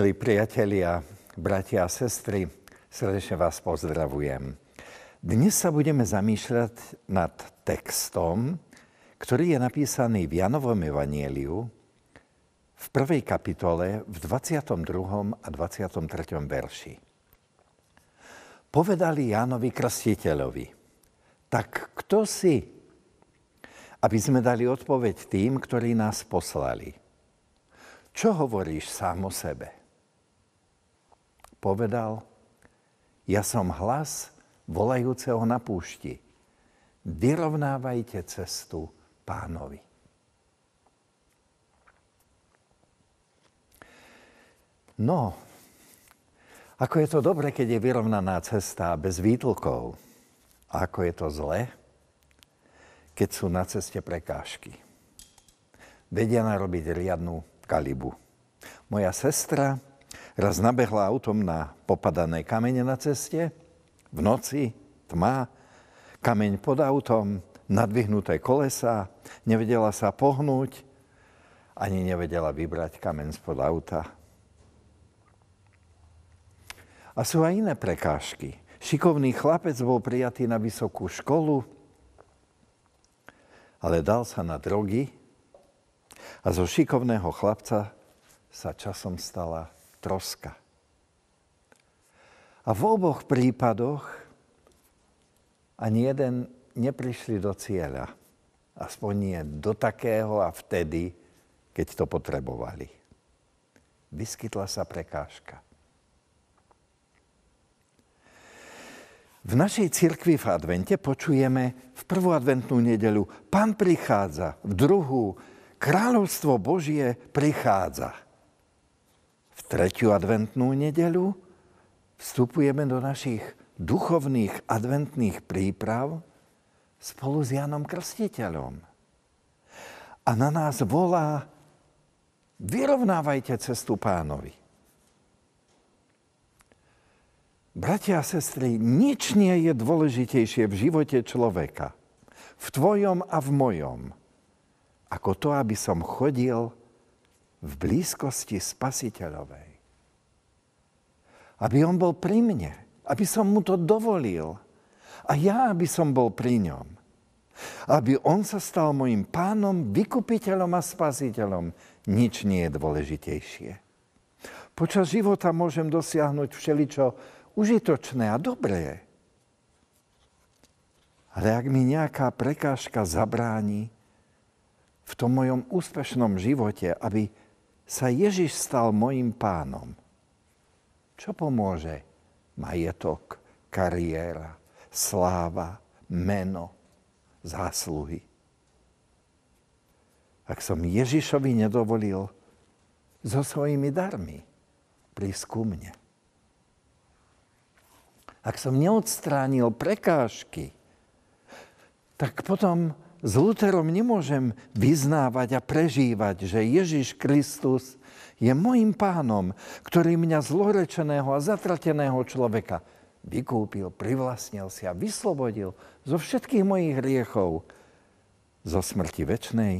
Milí priatelia, bratia a sestry, srdečne vás pozdravujem. Dnes sa budeme zamýšľať nad textom, ktorý je napísaný v Janovom evanieliu v prvej kapitole v 22. a 23. verši. Povedali Jánovi Krstiteľovi, tak kto si? Aby sme dali odpoveď tým, ktorí nás poslali. Čo hovoríš sám o sebe? Povedal, ja som hlas volajúceho na púšti. Vyrovnávajte cestu pánovi. No, ako je to dobre, keď je vyrovnaná cesta bez výtlkov. A ako je to zle, keď sú na ceste prekážky. Vedia narobiť riadnu kalibu. Moja sestra Raz nabehla autom na popadané kamene na ceste, v noci, tma, kameň pod autom, nadvihnuté kolesa, nevedela sa pohnúť, ani nevedela vybrať kameň spod auta. A sú aj iné prekážky. Šikovný chlapec bol prijatý na vysokú školu, ale dal sa na drogy a zo šikovného chlapca sa časom stala troska. A v oboch prípadoch ani jeden neprišli do cieľa. Aspoň nie do takého a vtedy, keď to potrebovali. Vyskytla sa prekážka. V našej cirkvi v advente počujeme v prvú adventnú nedelu Pán prichádza, v druhú Kráľovstvo Božie prichádza tretiu adventnú nedelu vstupujeme do našich duchovných adventných príprav spolu s Janom Krstiteľom. A na nás volá, vyrovnávajte cestu pánovi. Bratia a sestry, nič nie je dôležitejšie v živote človeka, v tvojom a v mojom, ako to, aby som chodil v blízkosti spasiteľovej. Aby on bol pri mne, aby som mu to dovolil. A ja, aby som bol pri ňom. Aby on sa stal mojim pánom, vykupiteľom a spasiteľom. Nič nie je dôležitejšie. Počas života môžem dosiahnuť všeličo užitočné a dobré. Ale ak mi nejaká prekážka zabráni v tom mojom úspešnom živote, aby sa Ježiš stal mojim pánom. Čo pomôže? Majetok, kariéra, sláva, meno, zásluhy. Ak som Ježišovi nedovolil so svojimi darmi prísť ku mne. Ak som neodstránil prekážky, tak potom s Luterom nemôžem vyznávať a prežívať, že Ježiš Kristus je môjim pánom, ktorý mňa zlorečeného a zatrateného človeka vykúpil, privlastnil si a vyslobodil zo všetkých mojich hriechov, zo smrti väčnej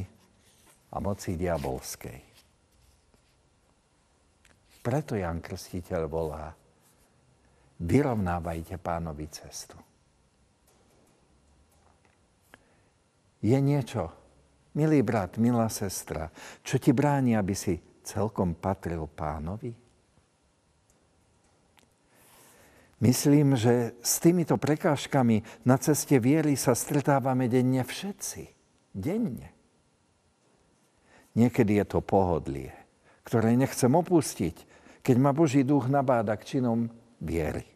a moci diabolskej. Preto Jan Krstiteľ volá, vyrovnávajte pánovi cestu. Je niečo, milý brat, milá sestra, čo ti bráni, aby si celkom patril pánovi? Myslím, že s týmito prekážkami na ceste viery sa stretávame denne všetci. Denne. Niekedy je to pohodlie, ktoré nechcem opustiť, keď ma Boží duch nabáda k činom viery.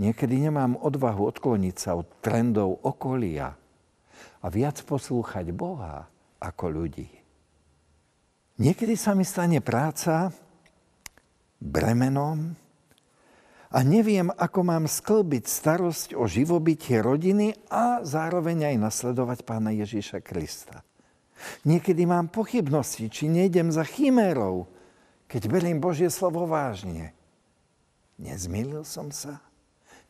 Niekedy nemám odvahu odkloniť sa od trendov okolia a viac poslúchať Boha ako ľudí. Niekedy sa mi stane práca bremenom a neviem, ako mám sklbiť starosť o živobytie rodiny a zároveň aj nasledovať pána Ježíša Krista. Niekedy mám pochybnosti, či nejdem za chimérou, keď beriem Božie slovo vážne. Nezmýlil som sa?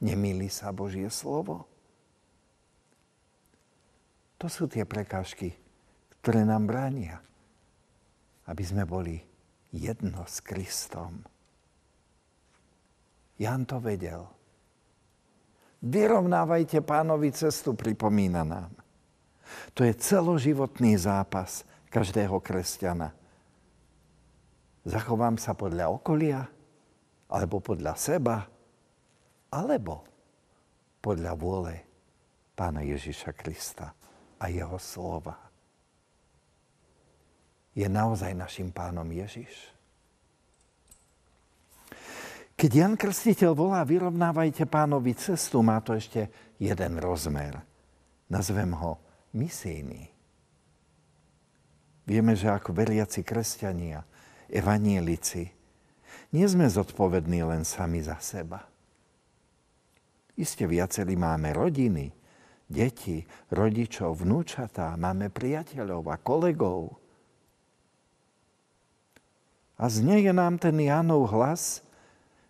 Nemýli sa Božie slovo? To sú tie prekážky, ktoré nám bránia, aby sme boli jedno s Kristom. Jan to vedel. Vyrovnávajte pánovi cestu, pripomína nám. To je celoživotný zápas každého kresťana. Zachovám sa podľa okolia, alebo podľa seba, alebo podľa vôle Pána Ježiša Krista a jeho slova. Je naozaj našim pánom Ježiš? Keď Jan Krstiteľ volá, vyrovnávajte pánovi cestu, má to ešte jeden rozmer. Nazvem ho misijný. Vieme, že ako veriaci kresťania, evanielici, nie sme zodpovední len sami za seba. Iste viacerí máme rodiny, deti, rodičov, vnúčatá, máme priateľov a kolegov. A znieje nám ten Jánov hlas,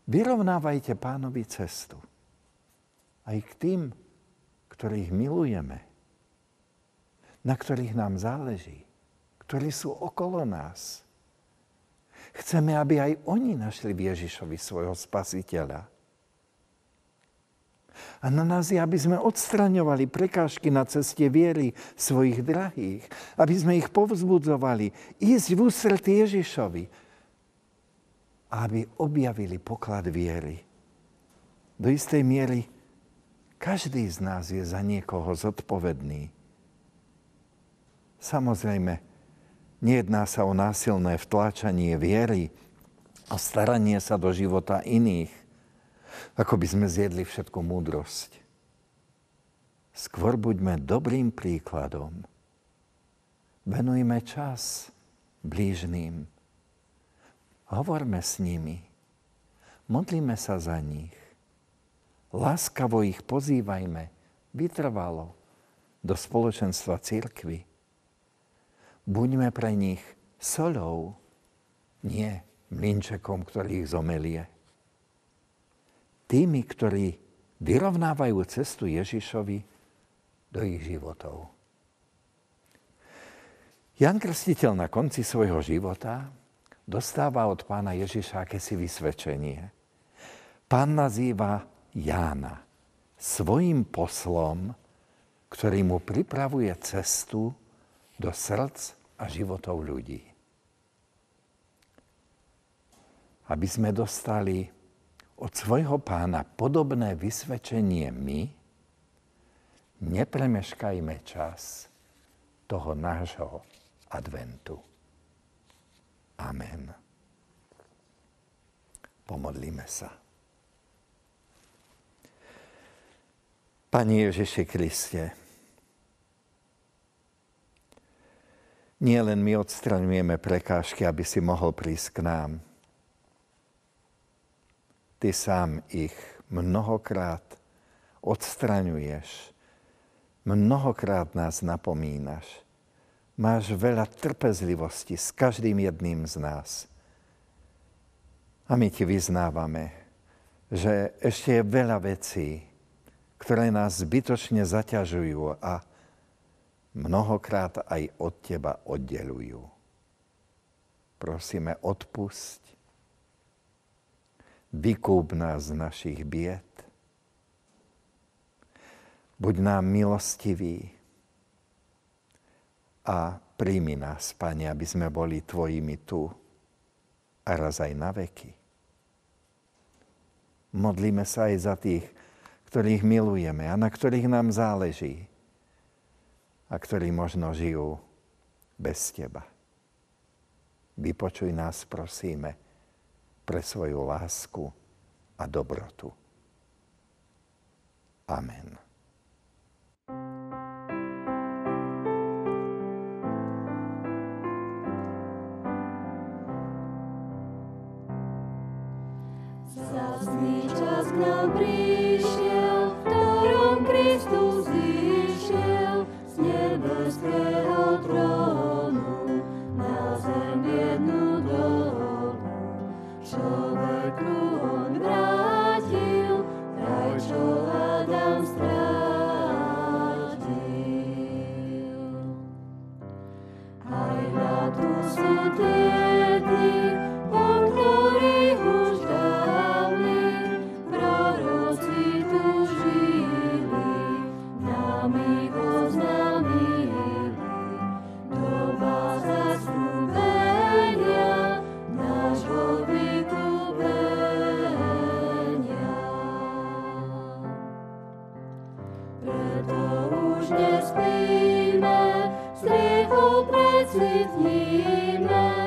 vyrovnávajte pánovi cestu. Aj k tým, ktorých milujeme, na ktorých nám záleží, ktorí sú okolo nás. Chceme, aby aj oni našli v Ježišovi svojho spasiteľa. A na nás je, aby sme odstraňovali prekážky na ceste viery svojich drahých, aby sme ich povzbudzovali, ísť v ústretí Ježišovi, aby objavili poklad viery. Do istej miery každý z nás je za niekoho zodpovedný. Samozrejme, nejedná sa o násilné vtláčanie viery a staranie sa do života iných, ako by sme zjedli všetku múdrosť. Skôr buďme dobrým príkladom. Venujme čas blížným. Hovorme s nimi. Modlíme sa za nich. Láskavo ich pozývajme vytrvalo do spoločenstva církvy. Buďme pre nich solou, nie mlinčekom, ktorý ich zomelie tými, ktorí vyrovnávajú cestu Ježišovi do ich životov. Jan Krstiteľ na konci svojho života dostáva od pána Ježiša akési vysvedčenie. Pán nazýva Jána svojim poslom, ktorý mu pripravuje cestu do srdc a životov ľudí. Aby sme dostali od svojho pána podobné vysvedčenie my, nepremeškajme čas toho nášho adventu. Amen. Pomodlíme sa. Pani Ježiši Kriste, nie len my odstraňujeme prekážky, aby si mohol prísť k nám, Ty sám ich mnohokrát odstraňuješ, mnohokrát nás napomínaš. Máš veľa trpezlivosti s každým jedným z nás. A my ti vyznávame, že ešte je veľa vecí, ktoré nás zbytočne zaťažujú a mnohokrát aj od teba oddelujú. Prosíme, odpusť Vykúp nás z našich bied. Buď nám milostivý a príjmi nás, Pane, aby sme boli Tvojimi tu a raz aj na veky. Modlíme sa aj za tých, ktorých milujeme a na ktorých nám záleží a ktorí možno žijú bez Teba. Vypočuj nás, prosíme, pre svoju lásku a dobrotu. Amen. Preto už nespíme, s rýchou precitníme.